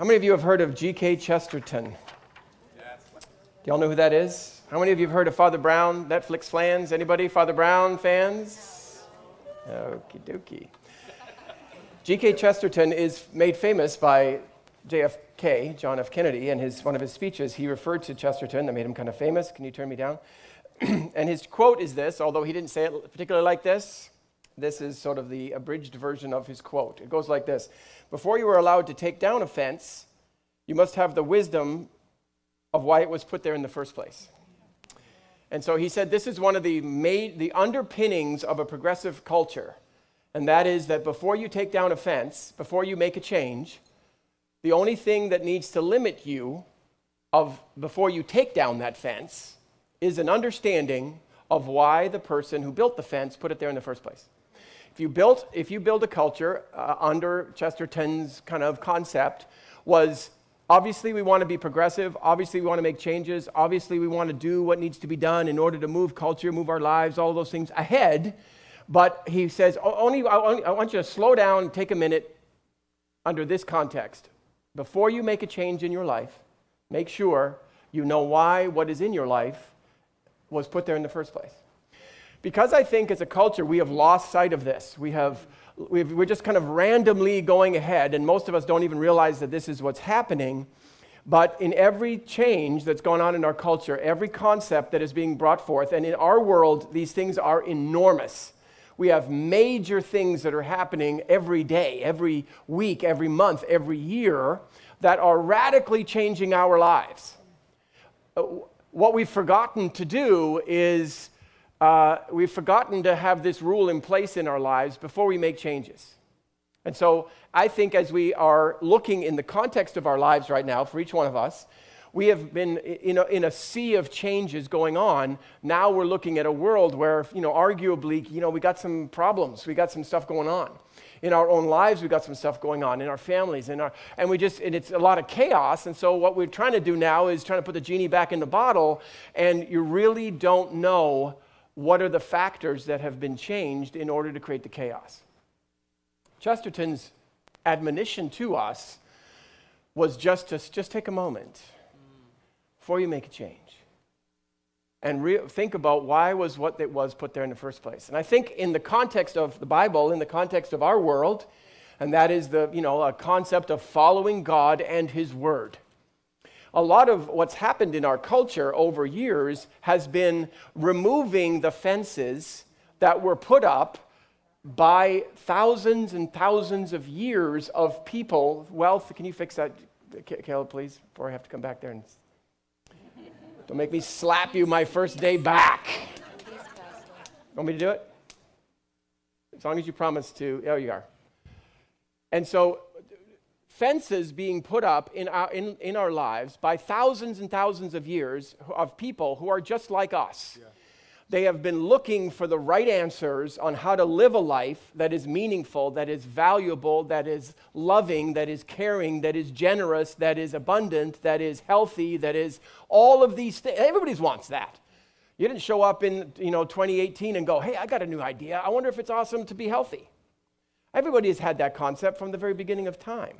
How many of you have heard of G.K. Chesterton? Yes. Do y'all know who that is? How many of you have heard of Father Brown, Netflix fans? Anybody Father Brown fans? Okie dokie. G.K. Chesterton is made famous by JFK, John F. Kennedy, and his, one of his speeches, he referred to Chesterton that made him kind of famous. Can you turn me down? and his quote is this, although he didn't say it particularly like this. This is sort of the abridged version of his quote. It goes like this Before you are allowed to take down a fence, you must have the wisdom of why it was put there in the first place. And so he said this is one of the, made, the underpinnings of a progressive culture. And that is that before you take down a fence, before you make a change, the only thing that needs to limit you of before you take down that fence is an understanding of why the person who built the fence put it there in the first place. If you, built, if you build a culture uh, under Chesterton's kind of concept, was obviously we want to be progressive, obviously we want to make changes, obviously we want to do what needs to be done in order to move culture, move our lives, all those things ahead. But he says, only, only I want you to slow down take a minute under this context. Before you make a change in your life, make sure you know why what is in your life was put there in the first place. Because I think as a culture we have lost sight of this. We have, we are just kind of randomly going ahead, and most of us don't even realize that this is what's happening. But in every change that's going on in our culture, every concept that is being brought forth, and in our world, these things are enormous. We have major things that are happening every day, every week, every month, every year that are radically changing our lives. Uh, what we've forgotten to do is uh, we've forgotten to have this rule in place in our lives before we make changes. And so I think as we are looking in the context of our lives right now, for each one of us, we have been in a, in a sea of changes going on. Now we're looking at a world where, you know, arguably, you know, we got some problems, we got some stuff going on. In our own lives, we've got some stuff going on in our families, in our, and we just, and it's a lot of chaos. And so, what we're trying to do now is trying to put the genie back in the bottle, and you really don't know what are the factors that have been changed in order to create the chaos. Chesterton's admonition to us was just to just take a moment before you make a change and re- think about why was what it was put there in the first place. And I think in the context of the Bible, in the context of our world, and that is the you know a concept of following God and His Word a lot of what's happened in our culture over years has been removing the fences that were put up by thousands and thousands of years of people. Wealth, can you fix that, Caleb, please, before I have to come back there and. Don't make me slap you my first day back. Want me to do it? As long as you promise to. Oh, you are. And so fences being put up in our, in, in our lives by thousands and thousands of years of people who are just like us. Yeah. They have been looking for the right answers on how to live a life that is meaningful, that is valuable, that is loving, that is caring, that is generous, that is abundant, that is healthy, that is all of these things. Everybody wants that. You didn't show up in you know 2018 and go, "Hey, I got a new idea. I wonder if it's awesome to be healthy." Everybody has had that concept from the very beginning of time.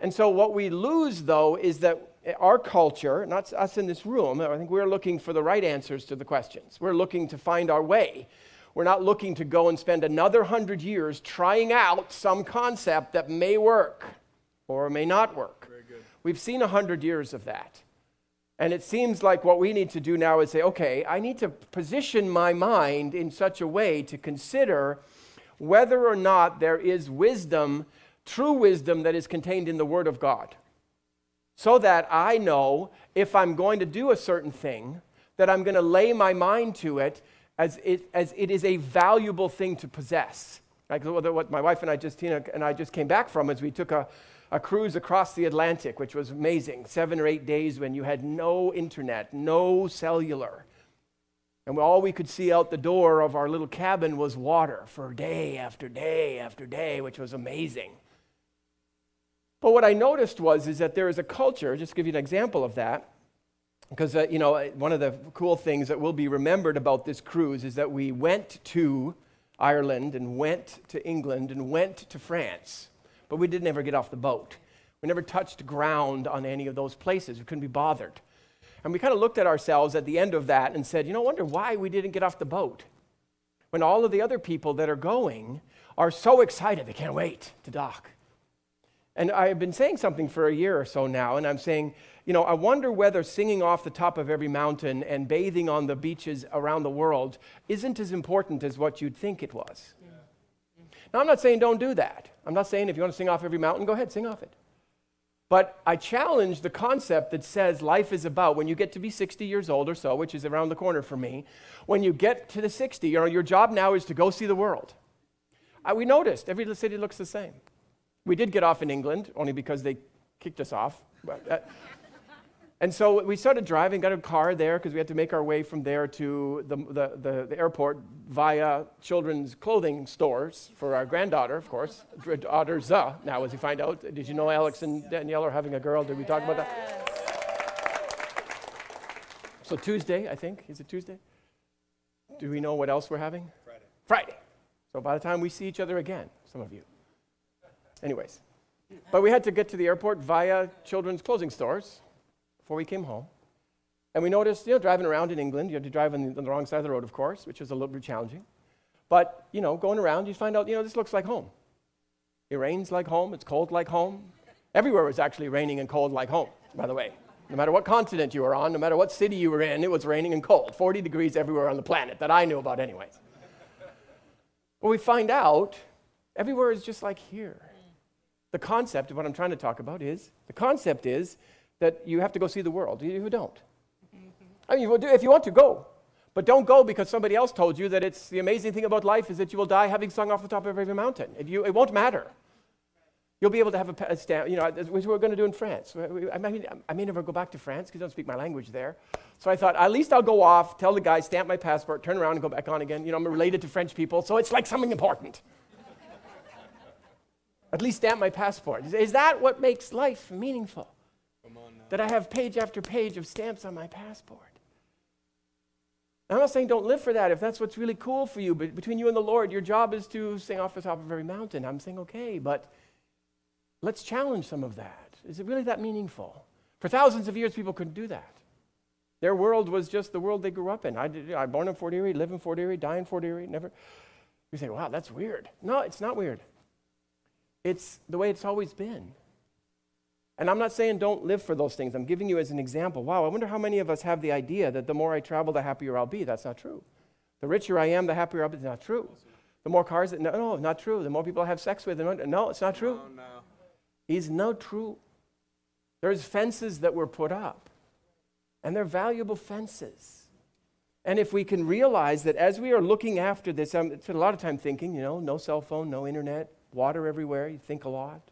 And so, what we lose, though, is that our culture, not us in this room, I think we're looking for the right answers to the questions. We're looking to find our way. We're not looking to go and spend another hundred years trying out some concept that may work or may not work. We've seen a hundred years of that. And it seems like what we need to do now is say, okay, I need to position my mind in such a way to consider whether or not there is wisdom true wisdom that is contained in the Word of God. So that I know if I'm going to do a certain thing, that I'm going to lay my mind to it as it, as it is a valuable thing to possess. Like what my wife and I just, and I just came back from is we took a, a cruise across the Atlantic, which was amazing. Seven or eight days when you had no internet, no cellular. And all we could see out the door of our little cabin was water for day after day after day, which was amazing. But what I noticed was is that there is a culture, just to give you an example of that, because uh, you know one of the cool things that will be remembered about this cruise is that we went to Ireland and went to England and went to France, but we didn't ever get off the boat. We never touched ground on any of those places. We couldn't be bothered. And we kind of looked at ourselves at the end of that and said, you know, wonder why we didn't get off the boat. When all of the other people that are going are so excited, they can't wait to dock. And I have been saying something for a year or so now, and I'm saying, you know, I wonder whether singing off the top of every mountain and bathing on the beaches around the world isn't as important as what you'd think it was. Yeah. Now, I'm not saying don't do that. I'm not saying if you want to sing off every mountain, go ahead, sing off it. But I challenge the concept that says life is about when you get to be 60 years old or so, which is around the corner for me, when you get to the 60, you know, your job now is to go see the world. Uh, we noticed every city looks the same. We did get off in England, only because they kicked us off. But, uh, and so we started driving, got a car there because we had to make our way from there to the, the, the, the, airport via children's clothing stores for our granddaughter, of course, daughter Za, now as you find out. Did you know Alex and Danielle are having a girl? Did we talk about that? So Tuesday, I think. Is it Tuesday? Do we know what else we're having? Friday. Friday. So by the time we see each other again, some of you. Anyways. But we had to get to the airport via children's clothing stores before we came home. And we noticed, you know, driving around in England, you had to drive on the, on the wrong side of the road, of course, which was a little bit challenging. But, you know, going around, you find out, you know, this looks like home. It rains like home, it's cold like home. Everywhere was actually raining and cold like home, by the way. No matter what continent you were on, no matter what city you were in, it was raining and cold. 40 degrees everywhere on the planet that I knew about, anyways. But we find out everywhere is just like here. The concept of what I'm trying to talk about is the concept is that you have to go see the world. You don't. Mm-hmm. I mean, if you want to, go. But don't go because somebody else told you that it's the amazing thing about life is that you will die having sung off the top of every mountain. It, you, it won't matter. You'll be able to have a, a stamp, you know, uh, which we're going to do in France. I, mean, I may never go back to France because I don't speak my language there. So I thought, at least I'll go off, tell the guy, stamp my passport, turn around and go back on again. You know, I'm related to French people, so it's like something important. At least stamp my passport. Is, that what makes life meaningful? that I have page after page of stamps on my passport. I'm not saying don't live for that if that's what's really cool for you, but between you and the Lord, your job is to sing off the top of every mountain. I'm saying, okay, but let's challenge some of that. Is it really that meaningful? For thousands of years, people couldn't do that. Their world was just the world they grew up in. I, did, I born in Fort Erie, live in Fort Erie, die in Fort Erie, never. You say, wow, that's weird. No, it's not weird. It's the way it's always been. And I'm not saying don't live for those things. I'm giving you as an example. Wow, I wonder how many of us have the idea that the more I travel, the happier I'll be. That's not true. The richer I am, the happier I'll be. That's not true. The more cars, that, no, no, not true. The more people I have sex with, no, it's not true. No, no. It's not true. There's fences that were put up, and they're valuable fences. And if we can realize that as we are looking after this, I'm a lot of time thinking, you know, no cell phone, no internet, water everywhere, you think a lot.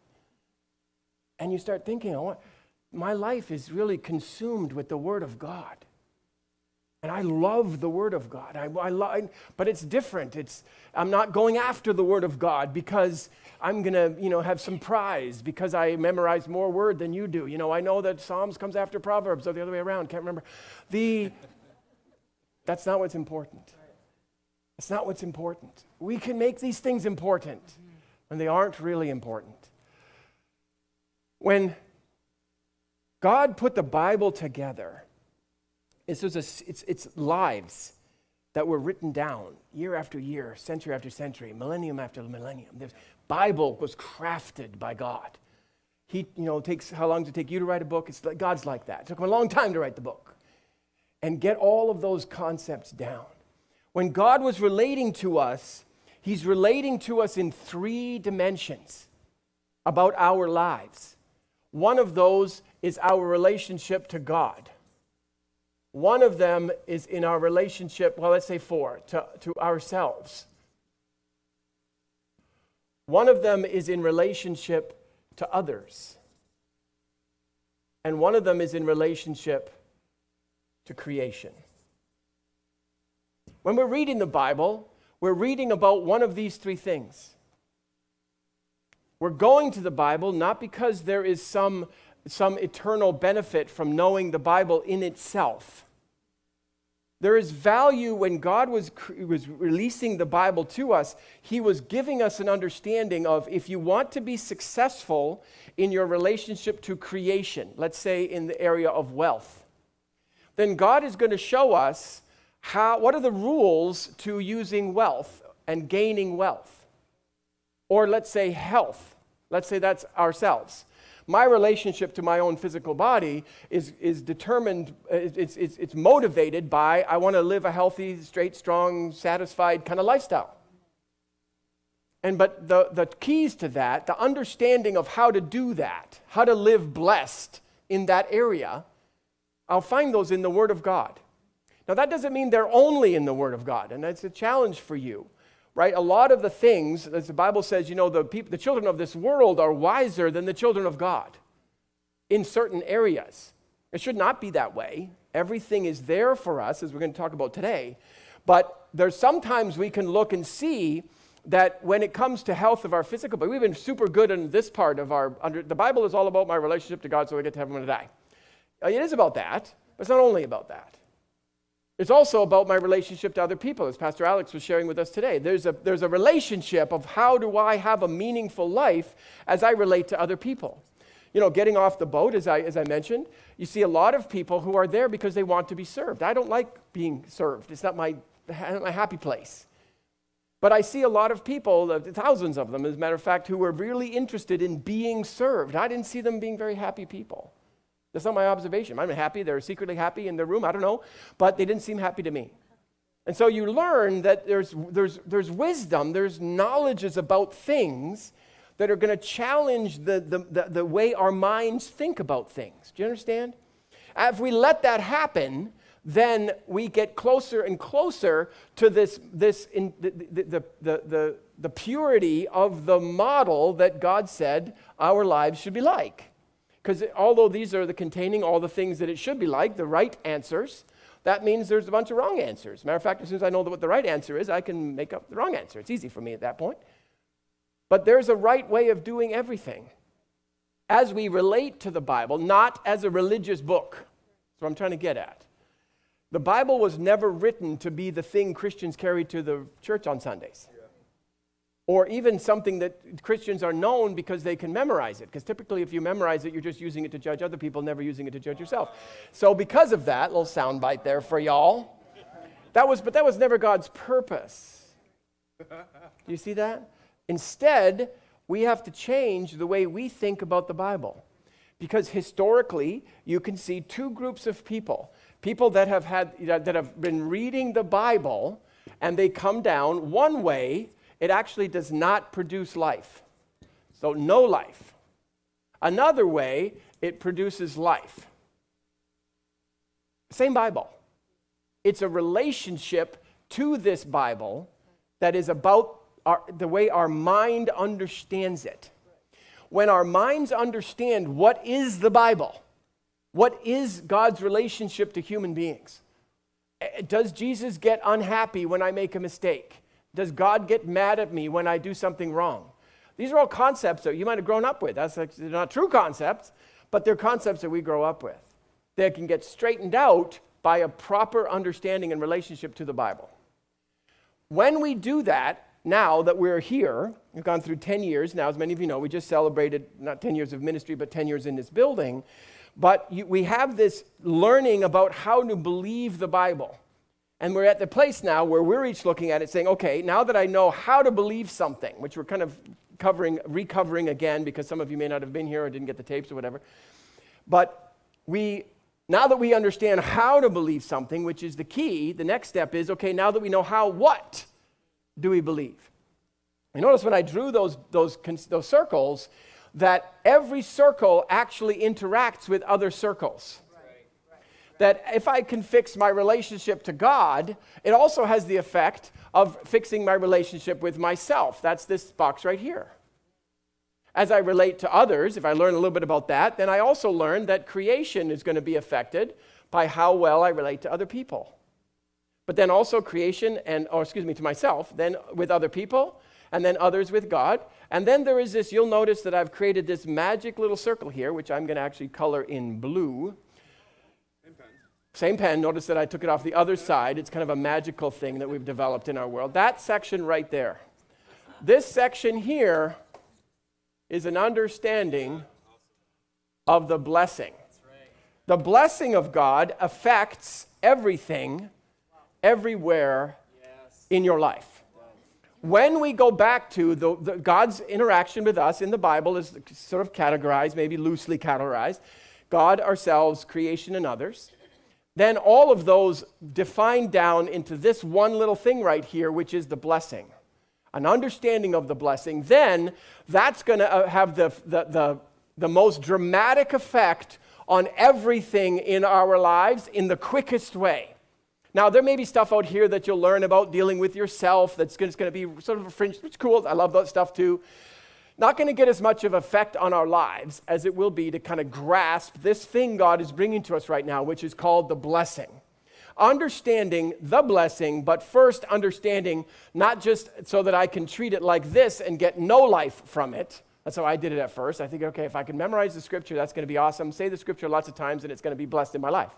And you start thinking, oh, my life is really consumed with the Word of God. And I love the Word of God. I, I love, but it's different. It's, I'm not going after the Word of God because I'm going to you know, have some prize because I memorize more Word than you do. You know, I know that Psalms comes after Proverbs or the other way around. Can't remember. The, that's not what's important. That's not what's important. We can make these things important when they aren't really important. When God put the Bible together, it's, a, it's, it's lives that were written down year after year, century after century, millennium after millennium. The Bible was crafted by God. He, you know, takes how long does it take you to write a book? It's like, God's like that. It took him a long time to write the book. And get all of those concepts down. When God was relating to us, He's relating to us in three dimensions about our lives. One of those is our relationship to God. One of them is in our relationship, well, let's say four, to, to ourselves. One of them is in relationship to others. And one of them is in relationship to creation. When we're reading the Bible, we're reading about one of these three things. We're going to the Bible not because there is some, some eternal benefit from knowing the Bible in itself. There is value when God was, was releasing the Bible to us, He was giving us an understanding of if you want to be successful in your relationship to creation, let's say in the area of wealth, then God is going to show us how, what are the rules to using wealth and gaining wealth. Or let's say health. Let's say that's ourselves my relationship to my own physical body is, is determined, uh, it's, it's, it's motivated by I want to live a healthy, straight, strong, satisfied kind of lifestyle. And but the, the keys to that, the understanding of how to do that, how to live blessed in that area, I'll find those in the Word of God. Now, that doesn't mean they're only in the Word of God, and that's a challenge for you right? A lot of the things, as the Bible says, you know, the, people, the children of this world are wiser than the children of God in certain areas. It should not be that way. Everything is there for us, as we're going to talk about today. But there's sometimes we can look and see that when it comes to health of our physical, body, we've been super good in this part of our, under, the Bible is all about my relationship to God so I get to heaven when I die. Uh, it is about that, but it's not only about that. It's also about my relationship to other people, as Pastor Alex was sharing with us today. There's a, there's a relationship of how do I have a meaningful life as I relate to other people. You know, getting off the boat, as I, as I mentioned, you see a lot of people who are there because they want to be served. I don't like being served, it's not my, my happy place. But I see a lot of people, uh, thousands of them, as a matter of fact, who are really interested in being served. I didn't see them being very happy people. That's not my observation. I'm happy. They're secretly happy in their room. I don't know. But they didn't seem happy to me. And so you learn that there's, there's, there's wisdom, there's knowledges about things that are going to challenge the, the, the, the, way our minds think about things. Do you understand? If we let that happen, then we get closer and closer to this, this in, the, the, the, the, the purity of the model that God said our lives should be like. Because although these are the containing all the things that it should be like, the right answers, that means there's a bunch of wrong answers. Matter of fact, as soon as I know what the right answer is, I can make up the wrong answer. It's easy for me at that point. But there's a right way of doing everything as we relate to the Bible, not as a religious book. That's what I'm trying to get at. The Bible was never written to be the thing Christians carry to the church on Sundays or even something that Christians are known because they can memorize it. Because typically, if you memorize it, you're just using it to judge other people, never using it to judge yourself. So, because of that, little soundbite there for y'all. That was, but that was never God's purpose. Do you see that? Instead, we have to change the way we think about the Bible. Because historically, you can see two groups of people people that have, had, that have been reading the Bible and they come down one way it actually does not produce life. So, no life. Another way, it produces life. Same Bible. It's a relationship to this Bible that is about our, the way our mind understands it. When our minds understand what is the Bible, what is God's relationship to human beings? Eh, does Jesus get unhappy when I make a mistake? Does God get mad at me when I do something wrong? These are all concepts that you might have grown up with. That's like, they're not true concepts, but they're concepts that we grow up with. They can get straightened out by a proper understanding and relationship to the Bible. When we do that, now that we're here, we've gone through 10 years now, as many of you know, we just celebrated not 10 years of ministry, but 10 years in this building. But you, we have this learning about how to believe the Bible. And we're at the place now where we're each looking at it saying, okay, now that I know how to believe something, which we're kind of covering, recovering again because some of you may not have been here or didn't get the tapes or whatever. But we, now that we understand how to believe something, which is the key, the next step is, okay, now that we know how, what do we believe? You notice when I drew those, those, those circles, that every circle actually interacts with other circles that if I can fix my relationship to God, it also has the effect of fixing my relationship with myself. That's this box right here. As I relate to others, if I learn a little bit about that, then I also learn that creation is going to be affected by how well I relate to other people. But then also creation and, or excuse me, to myself, then with other people, and then others with God. And then there is this, you'll notice that I've created this magic little circle here, which I'm going to actually color in blue Same pen, notice that I took it off the other side. It's kind of a magical thing that we've developed in our world. That section right there. This section here is an understanding of the blessing. The blessing of God affects everything, everywhere in your life. When we go back to the, the, God's interaction with us in the Bible is sort of categorized, maybe loosely categorized God, ourselves, creation, and others. Then all of those defined down into this one little thing right here, which is the blessing. An understanding of the blessing. Then that's going to uh, have the, the, the, the most dramatic effect on everything in our lives in the quickest way. Now, there may be stuff out here that you'll learn about dealing with yourself that's going to be sort of a fringe, is cool. I love that stuff too. Not going to get as much of effect on our lives as it will be to kind of grasp this thing God is bringing to us right now, which is called the blessing. Understanding the blessing, but first understanding not just so that I can treat it like this and get no life from it, that's how I did it at first. I think, okay, if I can memorize the scripture, that's going to be awesome. Say the scripture lots of times, and it's going to be blessed in my life.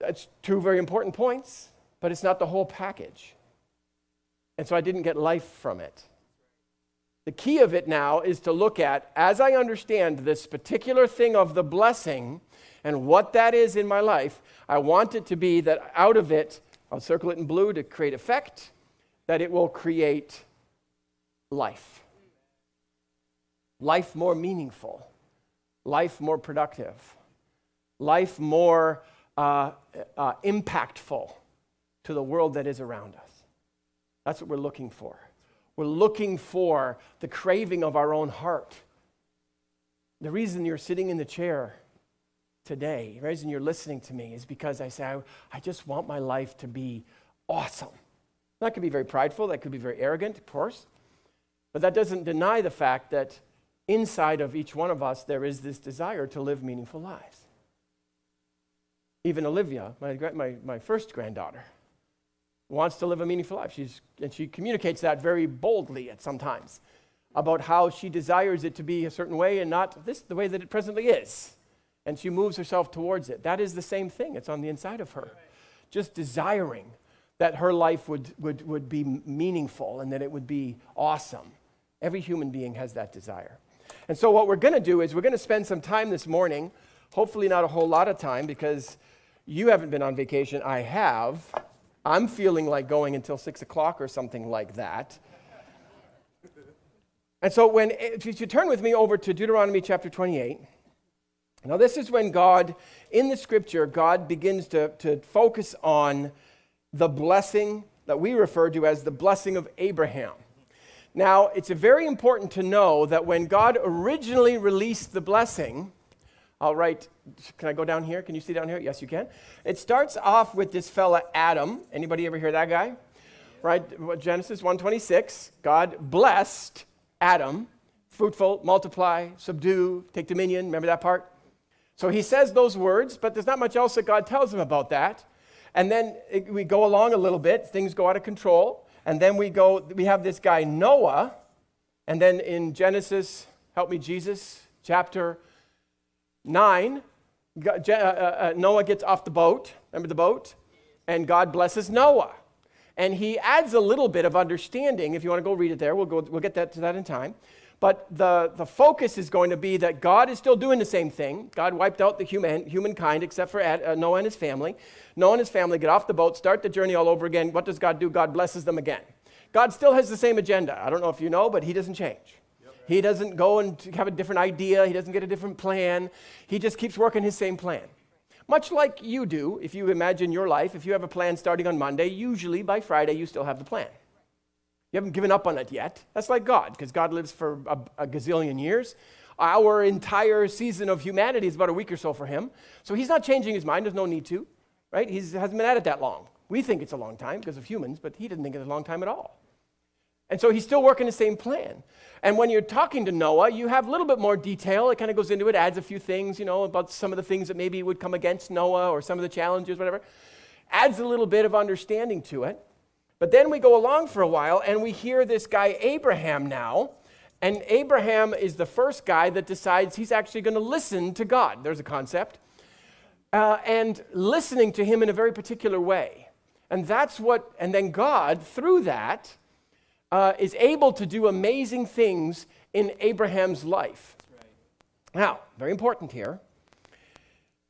That's two very important points, but it's not the whole package. And so I didn't get life from it. The key of it now is to look at, as I understand this particular thing of the blessing and what that is in my life, I want it to be that out of it, I'll circle it in blue to create effect, that it will create life life more meaningful, life more productive, life more uh, uh, impactful to the world that is around us. That's what we're looking for. We're looking for the craving of our own heart. The reason you're sitting in the chair today, the reason you're listening to me is because I say, I, I just want my life to be awesome. That could be very prideful, that could be very arrogant, of course. But that doesn't deny the fact that inside of each one of us, there is this desire to live meaningful lives. Even Olivia, my, my, my first granddaughter, wants to live a meaningful life. She's, and she communicates that very boldly at sometimes about how she desires it to be a certain way and not this the way that it presently is. And she moves herself towards it. That is the same thing. It's on the inside of her. Just desiring that her life would, would, would be meaningful and that it would be awesome. Every human being has that desire. And so, what we're going to do is we're going to spend some time this morning, hopefully, not a whole lot of time because you haven't been on vacation. I have. I'm feeling like going until six o'clock or something like that. And so, when if you turn with me over to Deuteronomy chapter 28, now this is when God, in the scripture, God begins to, to focus on the blessing that we refer to as the blessing of Abraham. Now, it's very important to know that when God originally released the blessing, I'll write, can I go down here? Can you see down here? Yes, you can. It starts off with this fella Adam. Anybody ever hear that guy? Right? Genesis 1:26. God blessed Adam, fruitful, multiply, subdue, take dominion. Remember that part? So he says those words, but there's not much else that God tells him about that. And then it, we go along a little bit, things go out of control. And then we go, we have this guy Noah. And then in Genesis, help me, Jesus, chapter 9, uh, uh, uh, Noah gets off the boat. Remember the boat? And God blesses Noah. And he adds a little bit of understanding. If you want to go read it there, we'll, go, we'll get that, to that in time. But the, the focus is going to be that God is still doing the same thing. God wiped out the human, humankind except for Ad, uh, Noah and his family. Noah and his family get off the boat, start the journey all over again. What does God do? God blesses them again. God still has the same agenda. I don't know if you know, but he doesn't change. He doesn't go and have a different idea. He doesn't get a different plan. He just keeps working his same plan. Much like you do, if you imagine your life, if you have a plan starting on Monday, usually by Friday you still have the plan. You haven't given up on it yet. That's like God, because God lives for a, a, gazillion years. Our entire season of humanity is about a week or so for him. So he's not changing his mind. There's no need to right? He hasn't been at it that long. We think it's a long time because of humans, but he didn't think it's a long time at all. And so he's still working the same plan. And when you're talking to Noah, you have a little bit more detail. It kind of goes into it, adds a few things, you know, about some of the things that maybe would come against Noah or some of the challenges, whatever. Adds a little bit of understanding to it. But then we go along for a while and we hear this guy, Abraham, now. And Abraham is the first guy that decides he's actually going to listen to God. There's a concept uh, and listening to him in a very particular way. And that's what, and then God, through that, uh, is able to do amazing things in Abraham's life. Right. Now, very important here.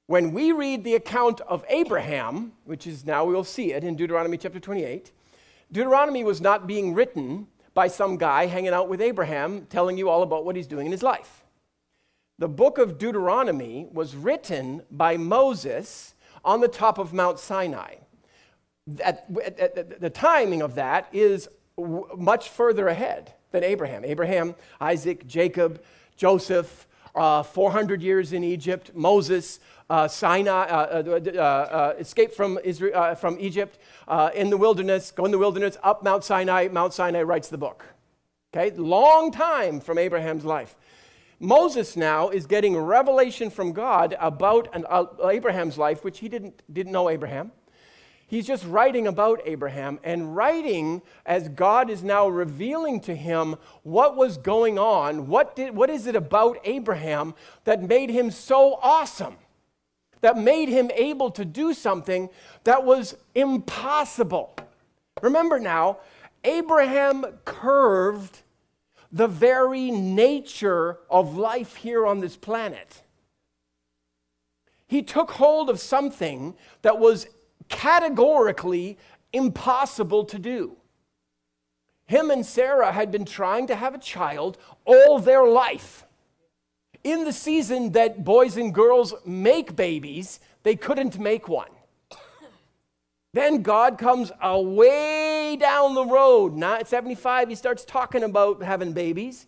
When we read the account of Abraham, which is now we'll see it in Deuteronomy chapter 28, Deuteronomy was not being written by some guy hanging out with Abraham telling you all about what he's doing in his life. The book of Deuteronomy was written by Moses on the top of Mount Sinai. The timing of that is w- much further ahead than Abraham. Abraham, Isaac, Jacob, Joseph, uh, 400 years in Egypt, Moses, uh, Sinai, uh, uh, uh, uh escape from, Israel, from Egypt in the wilderness, go in the wilderness, up Mount Sinai. Mount Sinai writes the book. Okay, long time from Abraham's life. Moses now is getting revelation from God about an, Abraham's life, which he didn't, didn't know Abraham. He's just writing about Abraham and writing as God is now revealing to him what was going on. What, did, what is it about Abraham that made him so awesome? That made him able to do something that was impossible. Remember now, Abraham curved the very nature of life here on this planet. He took hold of something that was categorically impossible to do. Him and Sarah had been trying to have a child all their life. In the season that boys and girls make babies, they couldn't make one. Then God comes away down the road. Not at 75, he starts talking about having babies.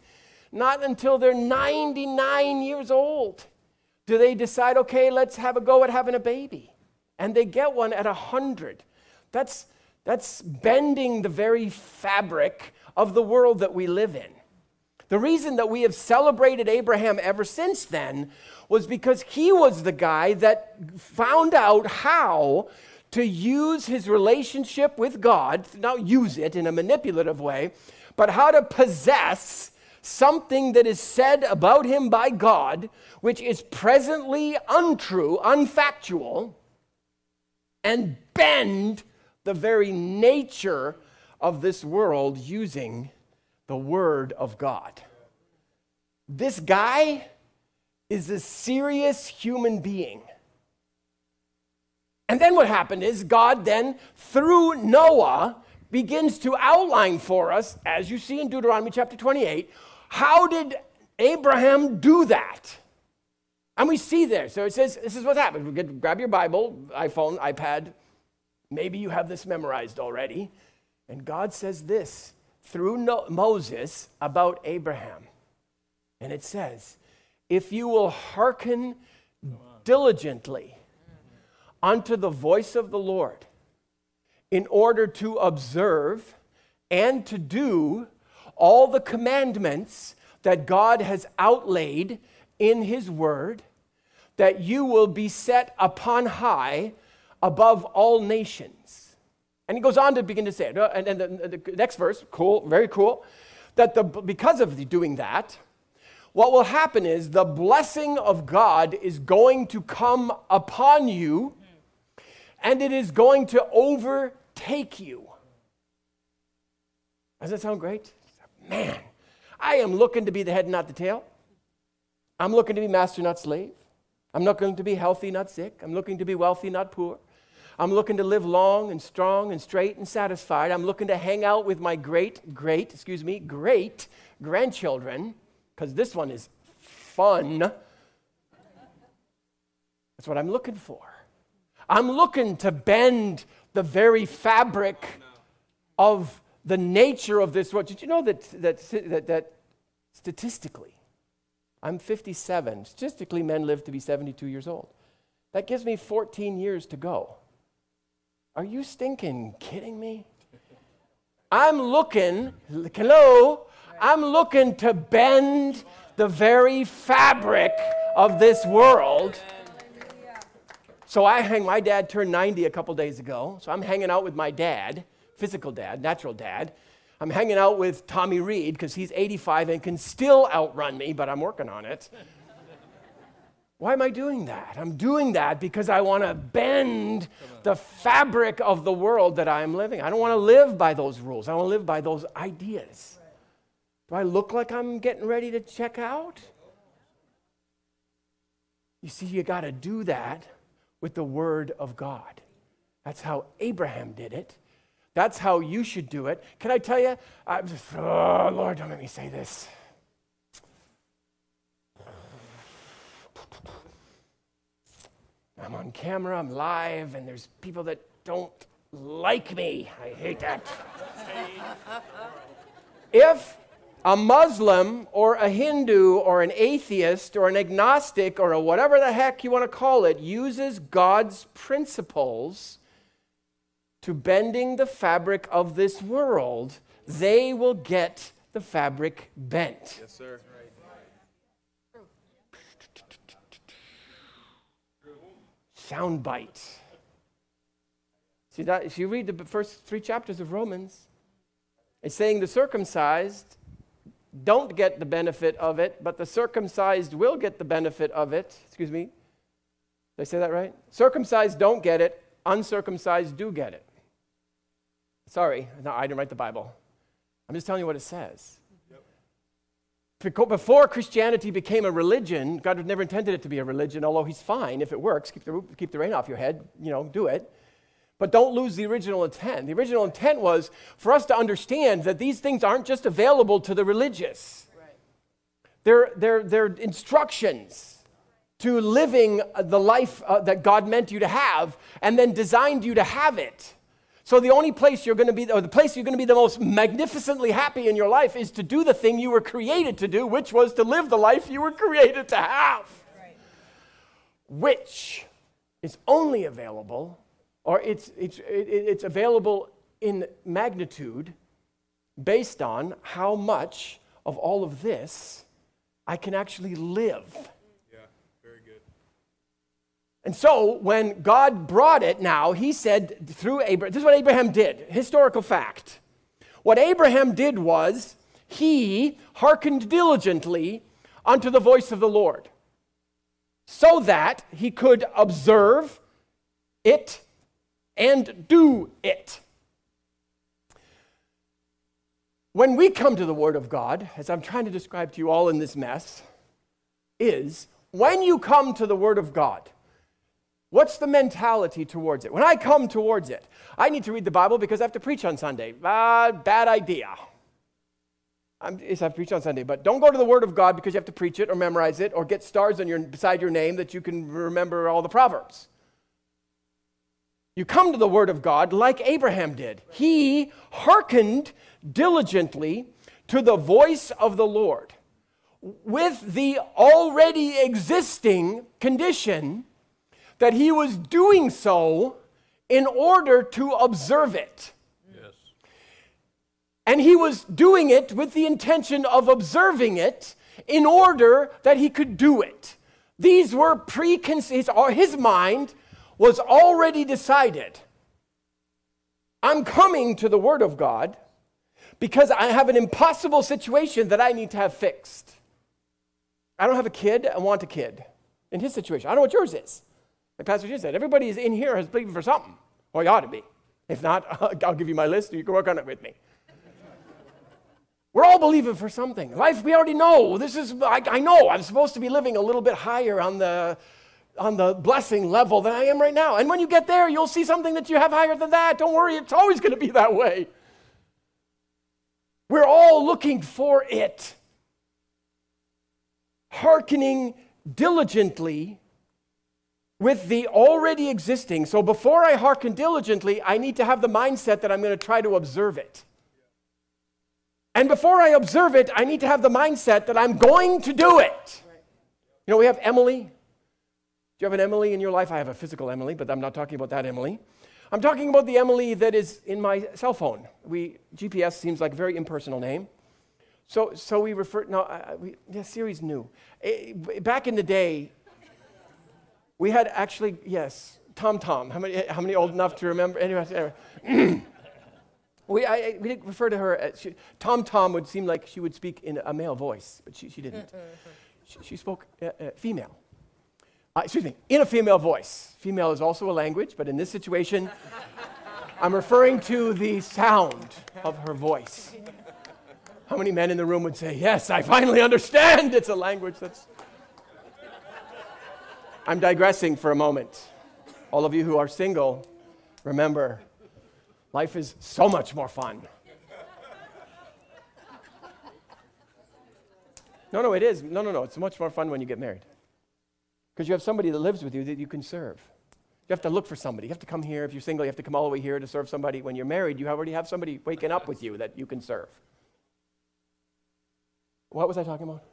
Not until they're 99 years old do they decide, okay, let's have a go at having a baby and they get one at 100. That's, that's bending the very fabric of the world that we live in. The reason that we have celebrated Abraham ever since then was because he was the guy that found out how to use his relationship with God, not use it in a manipulative way, but how to possess something that is said about him by God, which is presently untrue, unfactual, and bend the very nature of this world using the Word of God. This guy is a serious human being. And then what happened is God then, through Noah, begins to outline for us, as you see in Deuteronomy chapter 28, how did Abraham do that? And we see there. So it says, this is what happened. Get, grab your Bible, iPhone, iPad. Maybe you have this memorized already. And God says this through no- Moses about Abraham. And it says, If you will hearken diligently unto the voice of the Lord, in order to observe and to do all the commandments that God has outlaid in His Word, that you will be set upon high above all nations. And he goes on to begin to say and, and the, the, next verse, cool, very cool, that the, because of doing that, what will happen is the blessing of God is going to come upon you and it is going to overtake you. Does that sound great? Man, I am looking to be the head, not the tail. I'm looking to be master, not slave. I'm not going to be healthy, not sick. I'm looking to be wealthy, not poor. I'm looking to live long and strong and straight and satisfied. I'm looking to hang out with my great, great, excuse me, great grandchildren, because this one is fun. That's what I'm looking for. I'm looking to bend the very fabric of the nature of this world. Did you know that, that, that, that statistically, I'm 57. Statistically, men live to be 72 years old. That gives me 14 years to go. Are you stinking kidding me? I'm looking, hello, I'm looking to bend the very fabric of this world. So I hang, my dad turned 90 a couple days ago, so I'm hanging out with my dad, physical dad, natural dad, I'm hanging out with Tommy Reed because he's 85 and can still outrun me, but I'm working on it. Why am I doing that? I'm doing that because I want to bend the fabric of the world that I am living. I don't want to live by those rules. I want to live by those ideas. Do I look like I'm getting ready to check out? You see, you got to do that with the Word of God. That's how Abraham did it. That's how you should do it. Can I tell you? I'm just, oh, Lord, don't make me say this. I'm on camera, I'm live, and there's people that don't like me. I hate that. if a Muslim or a Hindu or an atheist or an agnostic or a whatever the heck you want to call it uses God's principles to bending the fabric of this world, they will get the fabric bent. Yes, sir. Soundbite. See that if you read the first three chapters of Romans, it's saying the circumcised don't get the benefit of it, but the circumcised will get the benefit of it. Excuse me. Did I say that right? Circumcised don't get it, uncircumcised do get it. Sorry, no, I didn't write the Bible. I'm just telling you what it says. Before Christianity became a religion, God never intended it to be a religion, although He's fine if it works. Keep the, keep the rain off your head, you know, do it. But don't lose the original intent. The original intent was for us to understand that these things aren't just available to the religious, right. they're, they're, they're instructions to living the life uh, that God meant you to have and then designed you to have it. So the only place you're going to be, or the place you're going to be the most magnificently happy in your life is to do the thing you were created to do, which was to live the life you were created to have. Right. Which is only available or it's, it's, it's available in magnitude based on how much of all of this I can actually live. And so when God brought it now, he said through Abraham, this is what Abraham did, historical fact. What Abraham did was he hearkened diligently unto the voice of the Lord so that he could observe it and do it. When we come to the Word of God, as I'm trying to describe to you all in this mess, is when you come to the Word of God, what's the mentality towards it? When I come towards it, I need to read the Bible because I have to preach on Sunday. Uh, bad idea. I'm, yes, I have to preach on Sunday, but don't go to the Word of God because you have to preach it or memorize it or get stars on your, beside your name that you can remember all the Proverbs. You come to the Word of God like Abraham did. He hearkened diligently to the voice of the Lord with the already existing condition that he was doing so in order to observe it. Yes. And he was doing it with the intention of observing it in order that he could do it. These were preconceived, uh, his mind was already decided. I'm coming to the Word of God because I have an impossible situation that I need to have fixed. I don't have a kid, I want a kid in his situation. I don't know what yours is. Like Pastor Jim said, everybody is in here is believing for something. Well, you ought to be. If not, I'll give you my list you can work on it with me. We're all believing for something. Life, we already know. This is, I, I know I'm supposed to be living a little bit higher on the on the blessing level than I am right now. And when you get there, you'll see something that you have higher than that. Don't worry, it's always going to be that way. We're all looking for it, hearkening diligently with the already existing. So before I hearken diligently, I need to have the mindset that I'm going to try to observe it. And before I observe it, I need to have the mindset that I'm going to do it. You know, we have Emily Do you have an Emily in your life? I have a physical Emily, but I'm not talking about that Emily. I'm talking about the Emily that is in my cell phone. We, GPS seems like a very impersonal name. So, so we refer, no, uh, we, the series new. Eh, back in the day, we had actually, yes, TomTom. How many, how many old enough to remember? Anyway, anyway. we, I, we didn't refer to her as, TomTom would seem like she would speak in a male voice, but she, she didn't. she, she spoke uh, uh, female. uh, excuse me, in a female voice. Female is also a language, but in this situation, I'm referring to the sound of her voice. How many men in the room would say, Yes, I finally understand it's a language that's. I'm digressing for a moment. All of you who are single, remember, life is so much more fun. No, no, it is. No, no, no. It's much more fun when you get married. Because you have somebody that lives with you that you can serve. You have to look for somebody. You have to come here. If you're single, you have to come all the way here to serve somebody. When you're married, you already have somebody waking up with you that you can serve. What was I talking about?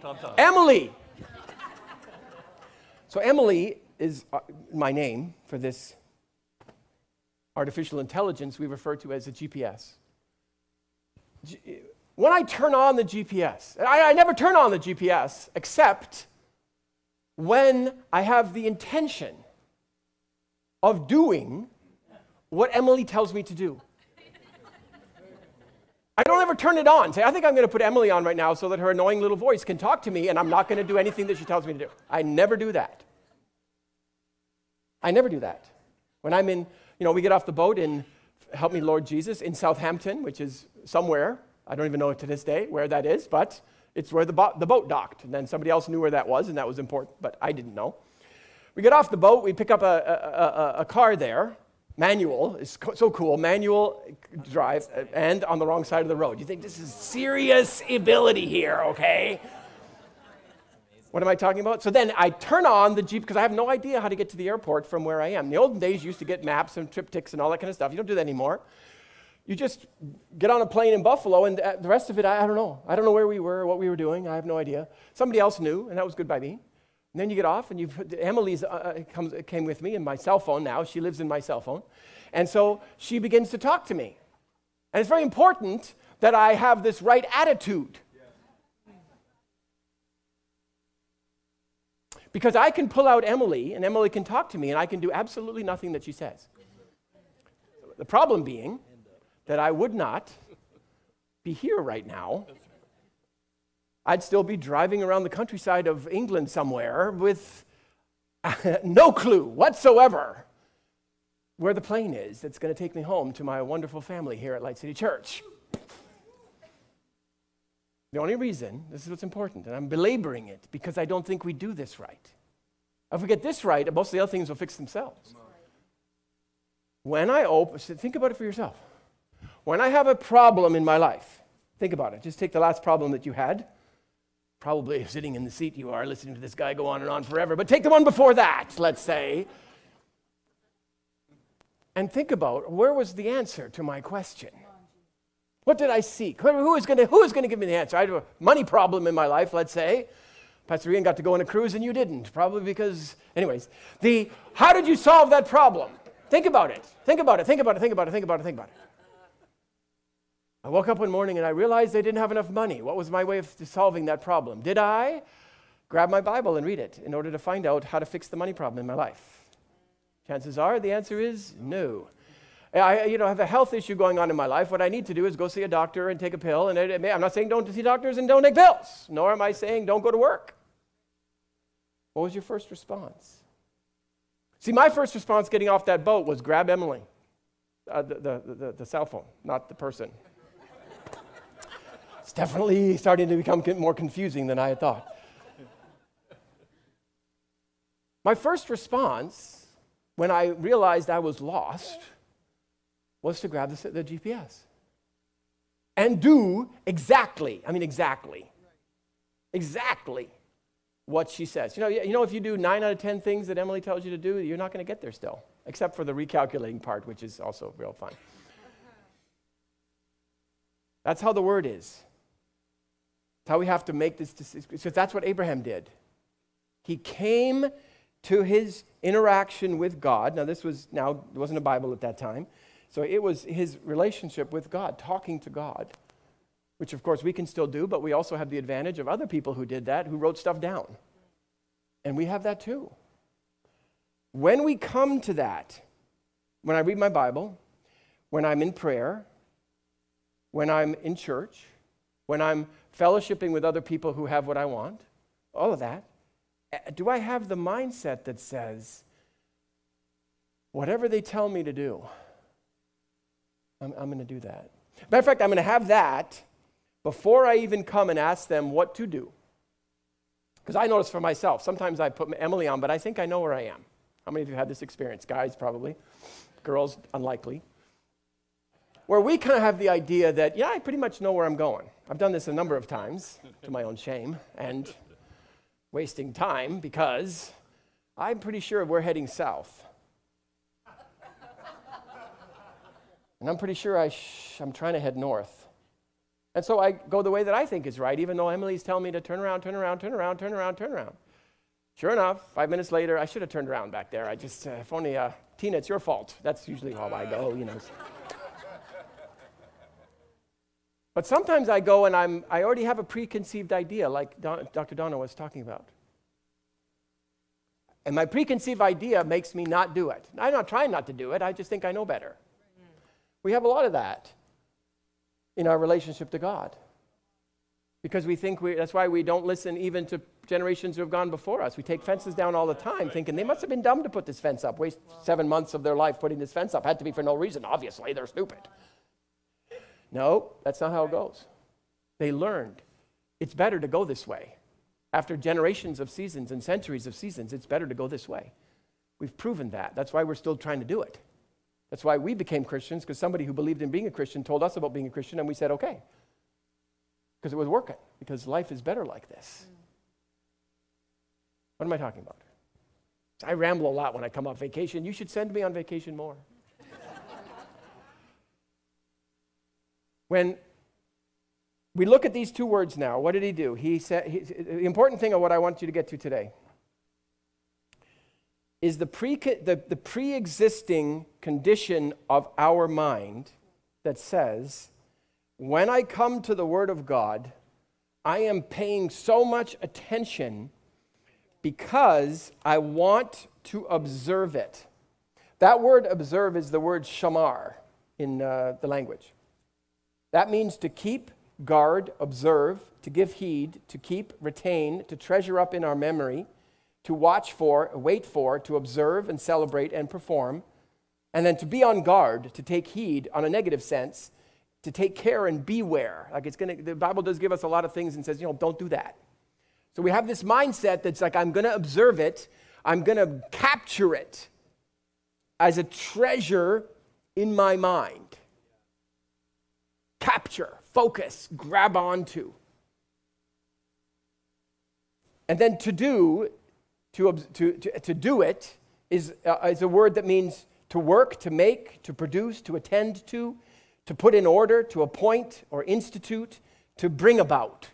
Tom. Emily. So Emily is uh, my name for this artificial intelligence we refer to as a GPS when I turn on the GPS, I, I never turn on the GPS except when I have the intention of doing what Emily tells me to do. I don't ever turn it on. Say, I think I'm going to put Emily on right now so that her annoying little voice can talk to me and I'm not going to do anything that she tells me to do. I never do that. I never do that. When I'm in, you know, we get off the boat in Help Me Lord Jesus in Southampton, which is somewhere. I don't even know to this day where that is, but it's where the, bo- the boat docked. And then somebody else knew where that was, and that was important, but I didn't know. We get off the boat, we pick up a, a, a, a car there, manual, is co- so cool, manual drive, uh, and on the wrong side of the road. You think this is serious ability here, okay? What am I talking about? So then I turn on the Jeep because I have no idea how to get to the airport from where I am. In the olden days, you used to get maps and TripTiks and all that kind of stuff. You don't do that anymore you just get on a plane in Buffalo, and uh, the rest of it, I, I, don't know. I don't know where we were, what we were doing. I have no idea. Somebody else knew, and that was good by me. And then you get off, and you Emily's uh, uh, comes, came with me in my cell phone now. She lives in my cell phone. And so she begins to talk to me. And it's very important that I have this right attitude. Because I can pull out Emily, and Emily can talk to me, and I can do absolutely nothing that she says. The problem being that I would not be here right now. I'd still be driving around the countryside of England somewhere with no clue whatsoever where the plane is that's going to take me home to my wonderful family here at Light City Church. The only reason, this is what's important, and I'm belaboring it because I don't think we do this right. If we get this right, most of the other things will fix themselves. When I open, think about it for yourself. When I have a problem in my life, think about it. Just take the last problem that you had. Probably sitting in the seat you are, listening to this guy go on and on forever, but take the one before that, let's say. And think about where was the answer to my question? What did I seek? Who is going to, give me the answer? I have a money problem in my life, let's say. Pastor Ian got to go on a cruise and you didn't, probably because, anyways, the how did you solve that problem? Think about it. Think about it. Think about it. Think about it. Think about it. Think about it. I woke up one morning and I realized I didn't have enough money. What was my way of solving that problem? Did I grab my Bible and read it in order to find out how to fix the money problem in my life? Chances are the answer is no. I you know, have a health issue going on in my life. What I need to do is go see a doctor and take a pill. And it, it, I'm not saying don't see doctors and don't take pills, nor am I saying don't go to work. What was your first response? See, my first response getting off that boat was grab Emily, uh, the, the, the, the cell phone, not the person. It's definitely starting to become more confusing than I had thought. My first response when I realized I was lost was to grab the, the GPS and do exactly, I mean, exactly, exactly what she says. You know, you know, if you do nine out of 10 things that Emily tells you to do, you're not going to get there still, except for the recalculating part, which is also real fun. That's how the word is how we have to make this decision. Because that's what Abraham did. He came to his interaction with God. Now, this was now, wasn't a Bible at that time. So it was his relationship with God, talking to God, which of course we can still do, but we also have the advantage of other people who did that, who wrote stuff down. And we have that too. When we come to that, when I read my Bible, when I'm in prayer, when I'm in church, when I'm fellowshipping with other people who have what I want, all of that, uh, do I have the mindset that says, whatever they tell me to do, I'm, I'm going to do that? Matter of fact, I'm going to have that before I even come and ask them what to do. Because I notice for myself, sometimes I put Emily on, but I think I know where I am. How many of you had this experience? Guys, probably. Girls, unlikely. Where we kind of have the idea that, yeah, I pretty much know where I'm going. I've done this a number of times to my own shame and wasting time because I'm pretty sure we're heading south. And I'm pretty sure I sh- I'm trying to head north. And so I go the way that I think is right, even though Emily's telling me to turn around, turn around, turn around, turn around, turn around. Sure enough, five minutes later, I should have turned around back there. I just, uh, if only, uh, Tina, it's your fault. That's usually how I go, you know. But sometimes I go and I'm, I already have a preconceived idea, like Don, Dr. Donna was talking about. And my preconceived idea makes me not do it. I'm not trying not to do it, I just think I know better. Mm. We have a lot of that in our relationship to God. Because we think we, that's why we don't listen even to generations who have gone before us. We take fences down all the time thinking they must have been dumb to put this fence up, waste seven months of their life putting this fence up. Had to be for no reason. Obviously, they're stupid. No, that's not how it goes. They learned it's better to go this way. After generations of seasons and centuries of seasons, it's better to go this way. We've proven that. That's why we're still trying to do it. That's why we became Christians, because somebody who believed in being a Christian told us about being a Christian, and we said, okay. Because it was working, because life is better like this. Mm. What am I talking about? I ramble a lot when I come off vacation. You should send me on vacation more. When we look at these two words now, what did he do? He said, he, the important thing of what I want you to get to today is the, pre, the, the pre-existing condition of our mind that says, when I come to the Word of God, I am paying so much attention because I want to observe it. That word observe is the word shamar in uh, the language. That means to keep, guard, observe, to give heed, to keep, retain, to treasure up in our memory to watch for, wait for, to observe and celebrate and perform, and then to be on guard, to take heed on a negative sense, to take care and beware. Like it's gonna, the Bible does give us a lot of things and says, you know, don't do that. So we have this mindset that's like, I'm gonna observe it, I'm gonna capture it as a treasure in my mind. Capture, focus, grab onto. And then to do to, to, to, to do it is, uh, is a word that means to work, to make, to produce, to attend to, to put in order, to appoint or institute, to bring about.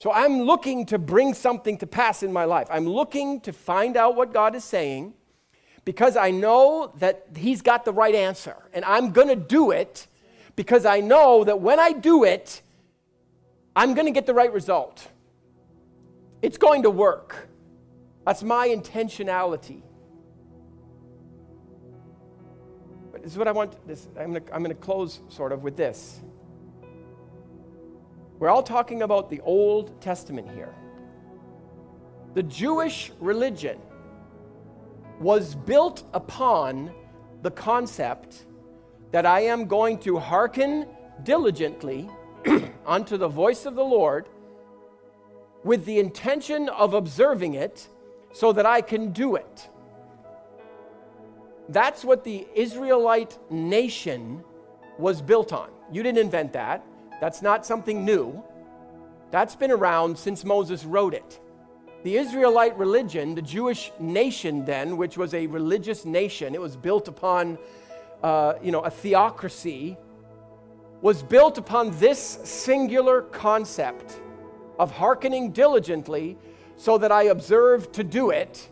So I'm looking to bring something to pass in my life. I'm looking to find out what God is saying because I know that He's got the right answer. And I'm going to do it because I know that when I do it, I'm going to get the right result. It's going to work. That's my intentionality. But this is what I want. This, I'm going I'm to close sort of with this. We're all talking about the Old Testament here. The Jewish religion was built upon the concept that I am going to hearken diligently unto the voice of the Lord with the intention of observing it so that I can do it. That's what the Israelite nation was built on. You didn't invent that. That's not something new. That's been around since Moses wrote it. The Israelite religion, the Jewish nation, then, which was a religious nation, it was built upon, uh, you know, a theocracy, was built upon this singular concept of hearkening diligently so that I observe to do it.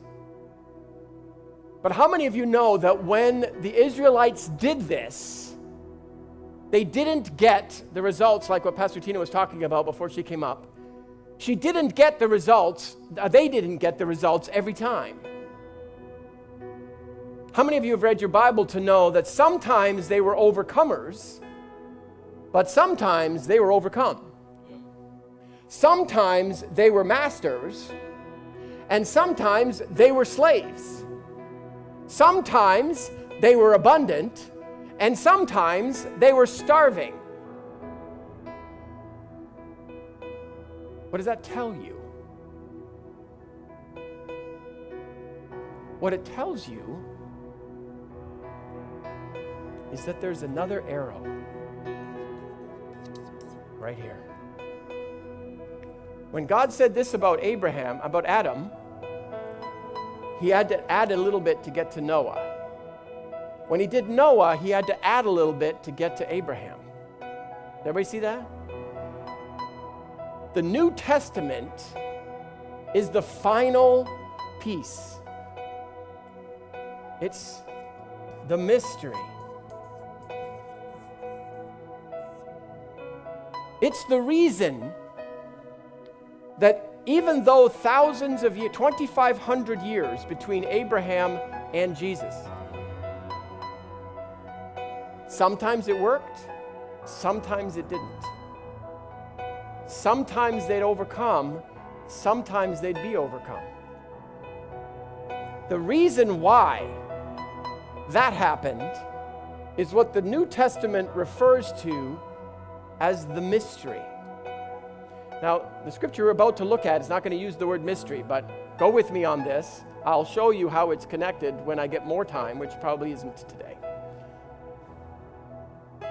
But how many of you know that when the Israelites did this, they didn't get the results like what Pastor Tina was talking about before she came up? She didn't get the results, uh, they didn't get the results every time. How many of you have read your Bible to know that sometimes they were overcomers, but sometimes they were overcome? sometimes they were masters, and sometimes they were slaves. Sometimes they were abundant, and sometimes they were starving. What does that tell you? What it tells you is that there's another arrow right here. When God said this about Abraham, about Adam, he had to add a little bit to get to Noah. When he did Noah, he had to add a little bit to get to Abraham. Everybody see that? The New Testament is the final piece. It's the mystery. It's the reason that even though thousands of years, 2,500 years between Abraham and Jesus, sometimes it worked, sometimes it didn't. Sometimes they'd overcome, sometimes they'd be overcome. The reason why that happened is what the New Testament refers to as the mystery. Now, the scripture we're about to look at is not going to use the word mystery, but go with me on this. I'll show you how it's connected when I get more time, which probably isn't today.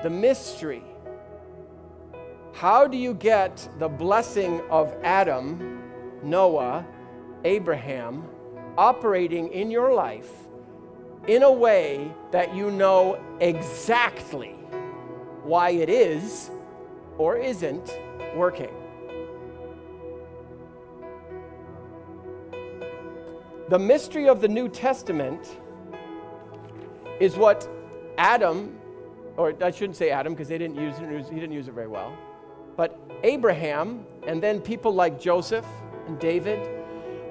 The mystery. How do you get the blessing of Adam, Noah, Abraham operating in your life in a way that you know exactly why it is or isn't working? The mystery of the New Testament is what Adam, or I shouldn't say Adam because they didn't use it, he didn't use it very well, but Abraham, and then people like Joseph and David,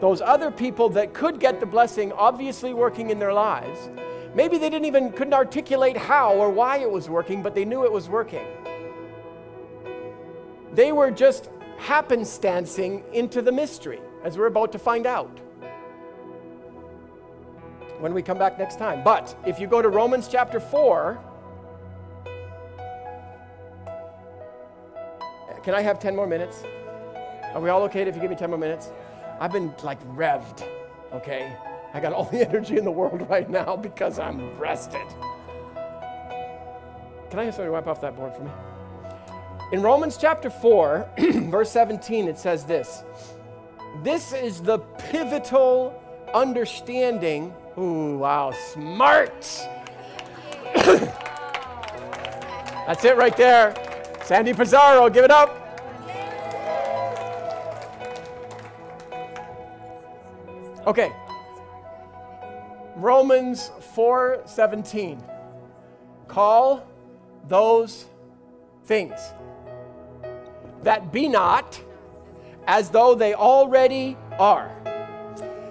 those other people that could get the blessing obviously working in their lives. Maybe they didn't even couldn't articulate how or why it was working, but they knew it was working. They were just happenstancing into the mystery, as we're about to find out when we come back next time. But if you go to Romans chapter 4, can I have 10 more minutes? Are we all okay if you give me 10 more minutes? I've been like revved, okay? I got all the energy in the world right now because I'm rested. Can I have somebody wipe off that board for me? In Romans chapter 4, verse 17, it says this This is the pivotal understanding Ooh, wow, smart. That's it right there. Sandy Pizarro, give it up. Okay. Romans 4:17. Call those things that be not as though they already are.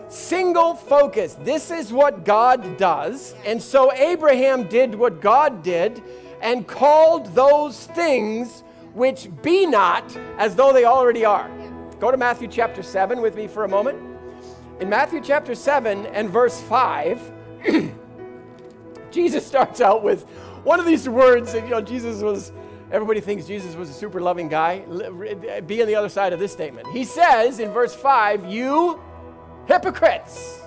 Single focus. This is what God does. And so Abraham did what God did and called those things which be not as though they already are. Go to Matthew chapter 7 with me for a moment. In Matthew chapter 7 and verse 5, Jesus starts out with one of these words that, you know, Jesus was, everybody thinks Jesus was a super loving guy. Be on the other side of this statement. He says in verse 5, You hypocrites.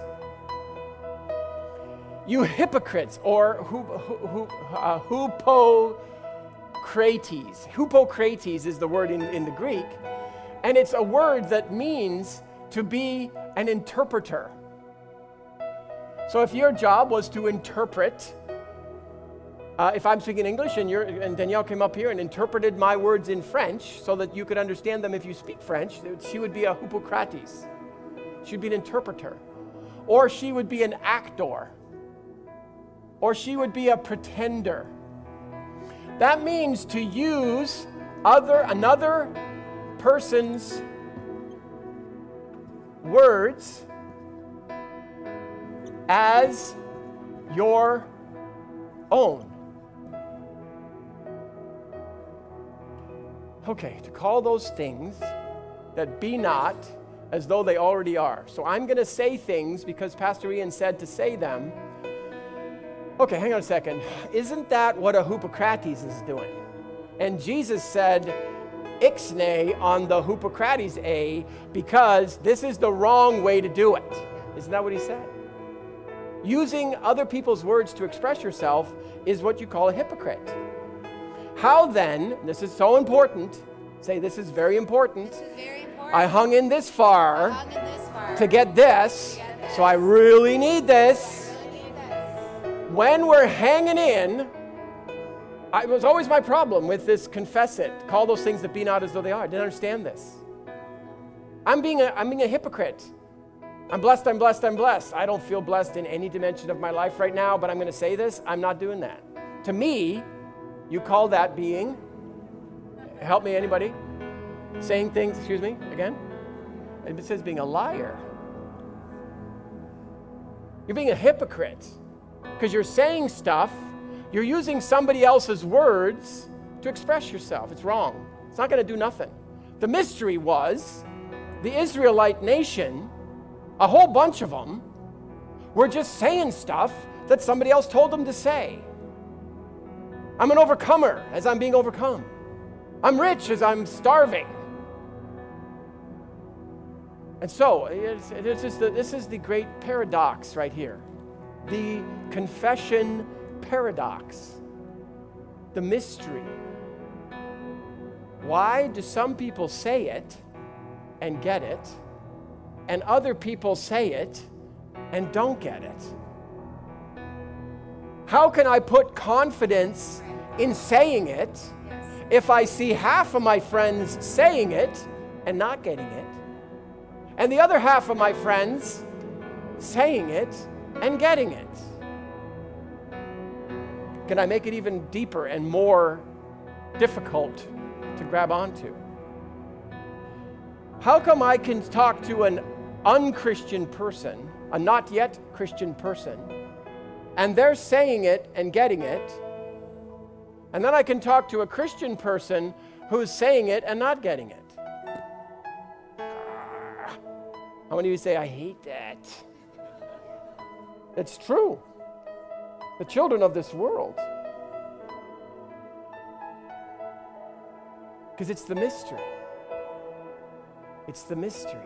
You hypocrites, or hu, uh, hupocrates. Hupocrates is the word in, in the Greek, and it's a word that means to be an interpreter. So if your job was to interpret, uh, if I'm speaking English and, and, Danielle came up here and interpreted my words in French so that you could understand them if you speak French, she would be a Hippocrates. She'd be an interpreter. Or she would be an actor. Or she would be a pretender. That means to use other another person's words as your own. Okay, to call those things that be not as though they already are. So I'm going to say things because Pastor Ian said to say them. Okay, hang on a second. Isn't that what a Hippocrates is doing? And Jesus said, ixnay on the Hippocrates A because this is the wrong way to do it. Isn't that what he said? Using other people's words to express yourself is what you call a hypocrite. How then, this is so important, say this is very important. This is very important. I hung in this far, hung in this far to get this, to get this. so I really need this. really need this. When we're hanging in, I, it was always my problem with this confess it, call those things that be not as though they are. I didn't understand this. I'm being a, I'm being a hypocrite. I'm blessed, I'm blessed, I'm blessed. I don't feel blessed in any dimension of my life right now, but I'm going to say this I'm not doing that. To me, you call that being, help me, anybody? Saying things, excuse me, again? It says being a liar. You're being a hypocrite because you're saying stuff, you're using somebody else's words to express yourself. It's wrong. It's not going to do nothing. The mystery was the Israelite nation, a whole bunch of them, were just saying stuff that somebody else told them to say. I'm an overcomer as I'm being overcome. I'm rich as I'm starving. And so, the, this is the great paradox right here the confession paradox, the mystery. Why do some people say it and get it, and other people say it and don't get it? How can I put confidence in saying it if I see half of my friends saying it and not getting it, and the other half of my friends saying it and getting it? Can I make it even deeper and more difficult to grab onto? How come I can talk to an unchristian person, a not yet Christian person, and they're saying it and getting it, and then I can talk to a Christian person who's saying it and not getting it? How many of you say, I hate that? It's true. The children of this world. Because it's the mystery. It's the mystery.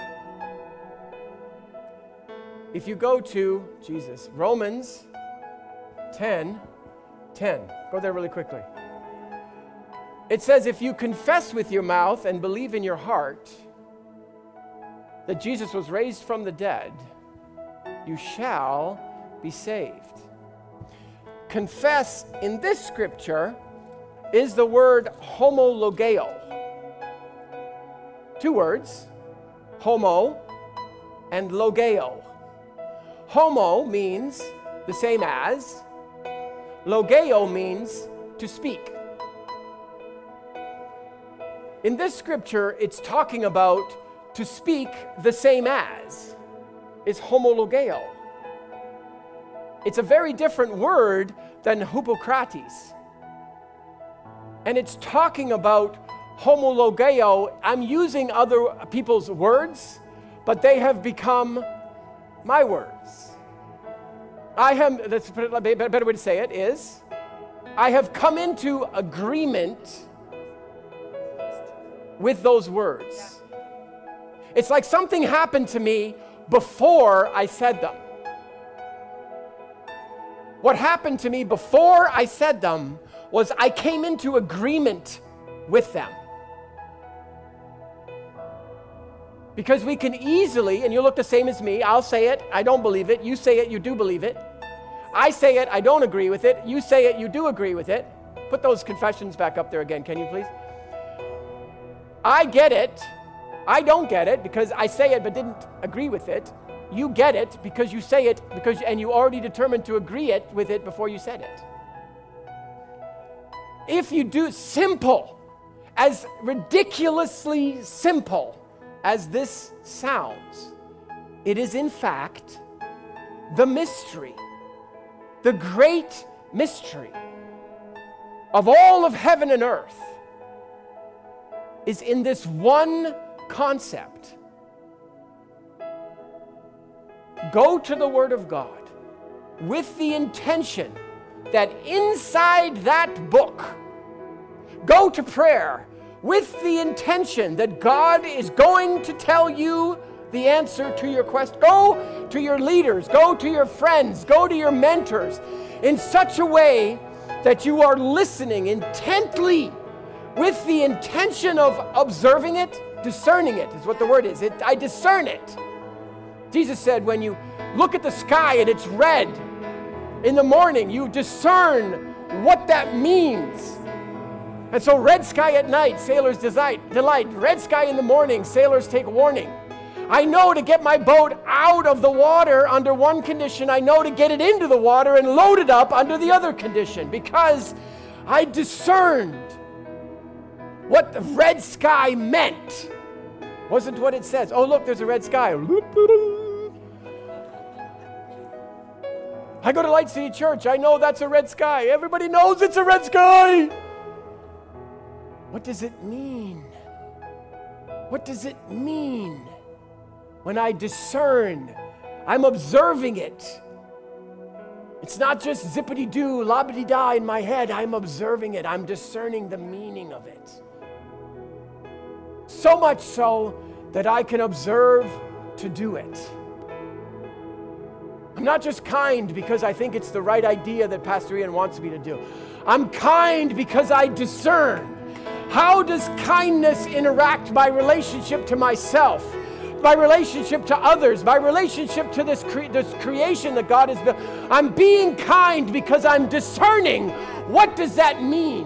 If you go to Jesus, Romans 10 10, go there really quickly. It says, If you confess with your mouth and believe in your heart that Jesus was raised from the dead, you shall be saved. Confess in this scripture is the word homologeo. Two words, homo and logeo. Homo means the same as, logeo means to speak. In this scripture, it's talking about to speak the same as, is homologeo. It's a very different word than Hippocrates. And it's talking about homologeo. I'm using other people's words, but they have become my words. I have, it, a better way to say it is, I have come into agreement with those words. It's like something happened to me before I said them. What happened to me before I said them was I came into agreement with them. Because we can easily, and you look the same as me, I'll say it, I don't believe it. You say it, you do believe it. I say it, I don't agree with it. You say it, you do agree with it. Put those confessions back up there again, can you please? I get it. I don't get it because I say it but didn't agree with it. You get it because you say it because and you already determined to agree it with it before you said it. If you do simple, as ridiculously simple as this sounds, it is in fact the mystery, the great mystery of all of heaven and earth is in this one concept. Go to the Word of God with the intention that inside that book, go to prayer with the intention that God is going to tell you the answer to your quest. Go to your leaders, go to your friends, go to your mentors in such a way that you are listening intently with the intention of observing it, discerning it is what the word is. It, I discern it. Jesus said, when you look at the sky and it's red in the morning, you discern what that means. And so, red sky at night, sailors delight. delight. Red sky in the morning, sailors take warning. I know to get my boat out of the water under one condition, I know to get it into the water and load it up under the other condition because I discerned what the red sky meant. Wasn't what it says. Oh, look, there's a red sky. I go to Light City Church. I know that's a red sky. Everybody knows it's a red sky. What does it mean? What does it mean? When I discern, I'm observing it. It's not just zippity doo, lobbity da in my head. I'm observing it. I'm discerning the meaning of it. So much so that I can observe to do it. I'm not just kind because I think it's the right idea that Pastor Ian wants me to do. I'm kind because I discern. How does kindness interact my relationship to myself? My relationship to others, my relationship to this, cre- this creation that God has built. I'm being kind because I'm discerning what does that mean?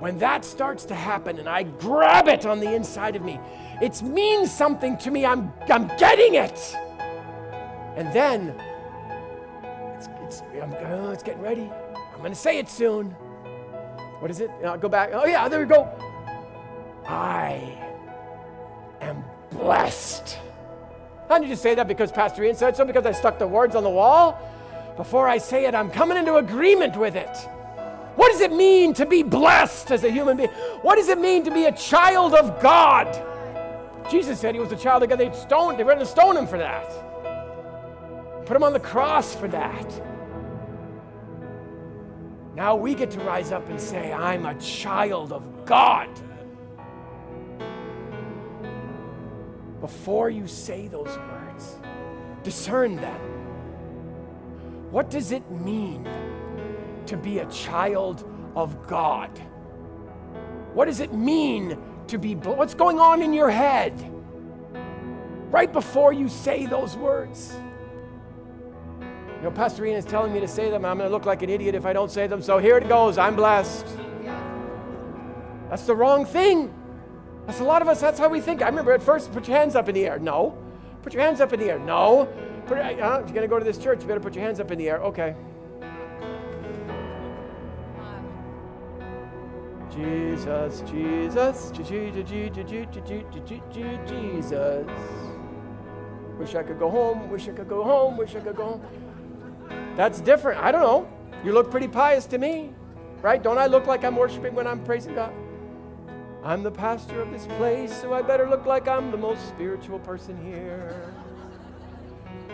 When that starts to happen and I grab it on the inside of me, it means something to me. I'm, I'm getting it. And then it's, it's, oh, it's getting ready. I'm going to say it soon. What is it? I'll go back. Oh, yeah, there we go. I am blessed. How did you say that because Pastor Ian said so? Because I stuck the words on the wall? Before I say it, I'm coming into agreement with it. What does it mean to be blessed as a human being? What does it mean to be a child of God? Jesus said he was a child of God. They stoned, they were going to stone him for that. Put him on the cross for that. Now we get to rise up and say, I'm a child of God. Before you say those words, discern them. What does it mean to be a child of God? What does it mean to be, what's going on in your head right before you say those words? You know, Pastor Ian is telling me to say them. I'm going to look like an idiot if I don't say them. So here it goes. I'm blessed. That's the wrong thing. That's a lot of us, that's how we think. I remember at first, put your hands up in the air. No. Put your hands up in the air. No. Put, uh, if you're going to go to this church, you better put your hands up in the air. Okay. Jesus, Jesus, Jesus. Wish I could go home, wish I could go home, wish I could go home. That's different. I don't know. You look pretty pious to me, right? Don't I look like I'm worshiping when I'm praising God? I'm the pastor of this place, so I better look like I'm the most spiritual person here.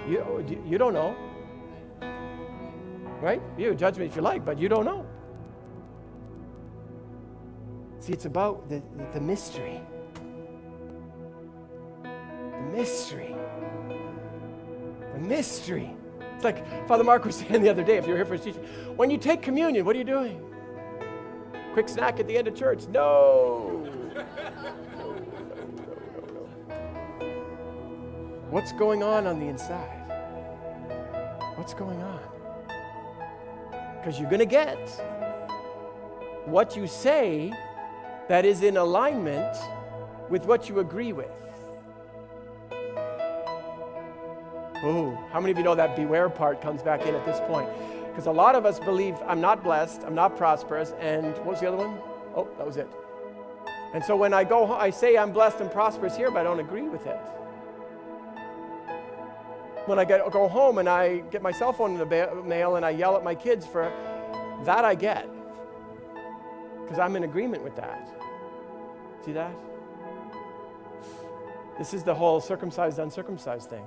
You, oh, you don't know. Right? You judge me if you like, but you don't know. See, it's about the, the mystery. The mystery. The mystery. It's like Father Mark was saying the other day, if you're here for his teaching, when you take communion, what are you doing? Quick snack at the end of church. No. no, no, no What's going on on the inside? What's going on? Because you're going to get what you say that is in alignment with what you agree with. Oh, how many of you know that beware part comes back in at this point? Because a lot of us believe I'm not blessed, I'm not prosperous, and what was the other one? Oh, that was it. And so when I go, home, I say I'm blessed and prosperous here, but I don't agree with it. When I get, go home and I get my cell phone in the mail and I yell at my kids for that, I get. Because I'm in agreement with that. See that? This is the whole circumcised, uncircumcised thing.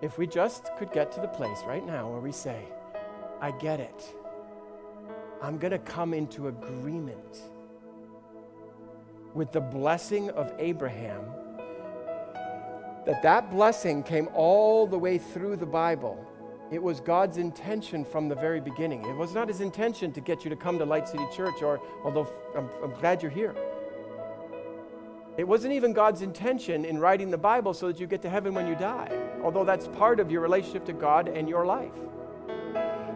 If we just could get to the place right now where we say, I get it, I'm going to come into agreement with the blessing of Abraham, that that blessing came all the way through the Bible. It was God's intention from the very beginning. It was not his intention to get you to come to Light City Church, or although I'm, I'm glad you're here. It wasn't even God's intention in writing the Bible so that you get to heaven when you die, although that's part of your relationship to God and your life.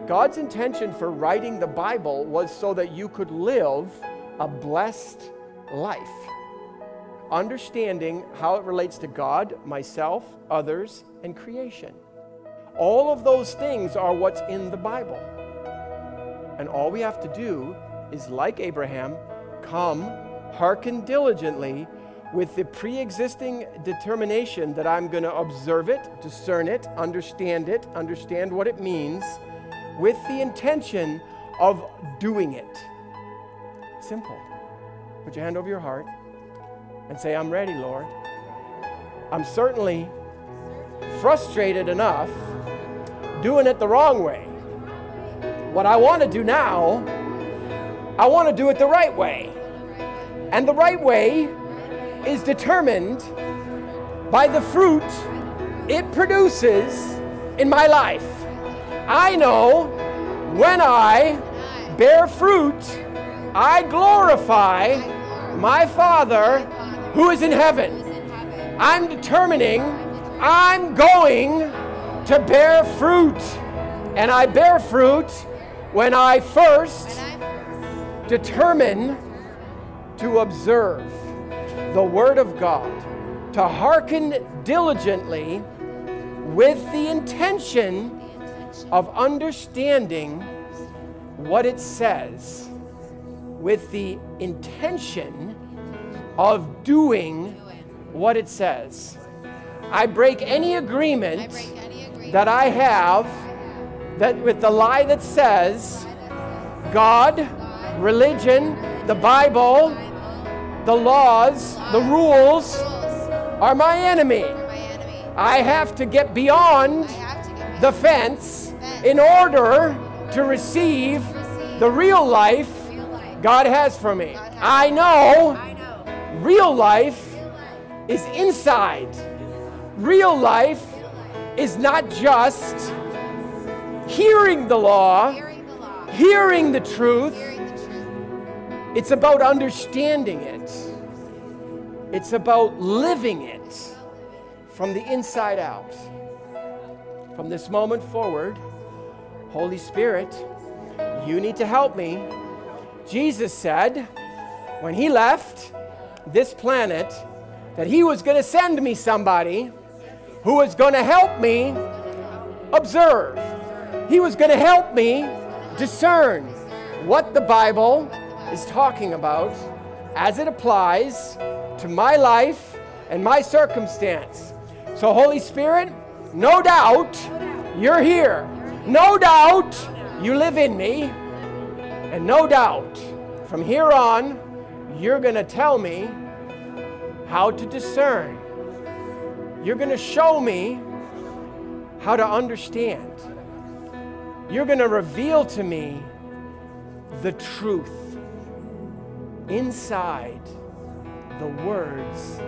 God's intention for writing the Bible was so that you could live a blessed life, understanding how it relates to God, myself, others, and creation. All of those things are what's in the Bible. And all we have to do is, like Abraham, come, hearken diligently with the pre existing determination that I'm going to observe it, discern it, understand it, understand what it means, with the intention of doing it. Simple. Put your hand over your heart and say, I'm ready, Lord. I'm certainly frustrated enough doing it the wrong way. What I want to do now, I want to do it the right way. And the right way is determined by the fruit it produces in my life. I know when I bear fruit, I glorify my Father who is in heaven. I'm determining I'm going to bear fruit. And I bear fruit when I first determine to observe the Word of God, to hearken diligently with the intention of understanding what it says, with the intention of doing what it says. I break any agreement that I have that with the lie that says God, religion, the Bible, the laws, the rules are my enemy. I have to get beyond the fence in order to receive the real life God has for me. I know real life is inside. Real life is not just hearing the law, hearing the truth. It's about understanding it. It's about living it from the inside out. From this moment forward, Holy Spirit, you need to help me. Jesus said when he left this planet that he was going to send me somebody who was going to help me observe. He was going to help me discern what the Bible is talking about as it applies to my life and my circumstance. So, Holy Spirit, no doubt you're here. No doubt you live in me. And no doubt from here on, you're going to tell me how to discern. You're going to show me how to understand. You're going to reveal to me the truth inside the words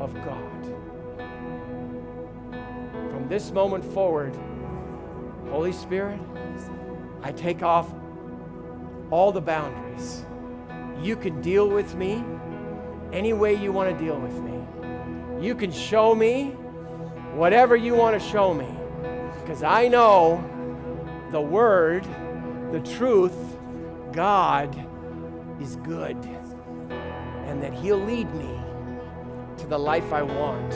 of God. From this moment forward, Holy Spirit, I take off all the boundaries. You can deal with me any way you want to deal with me. You can show me whatever you want to show me because I know the Word, the truth, God is good and that He'll lead me to the life I want.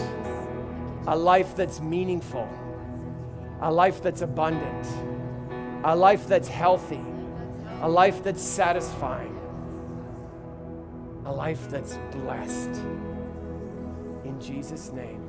A life that's meaningful, a life that's abundant, a life that's healthy, a life that's satisfying, a life that's blessed. In Jesus' name.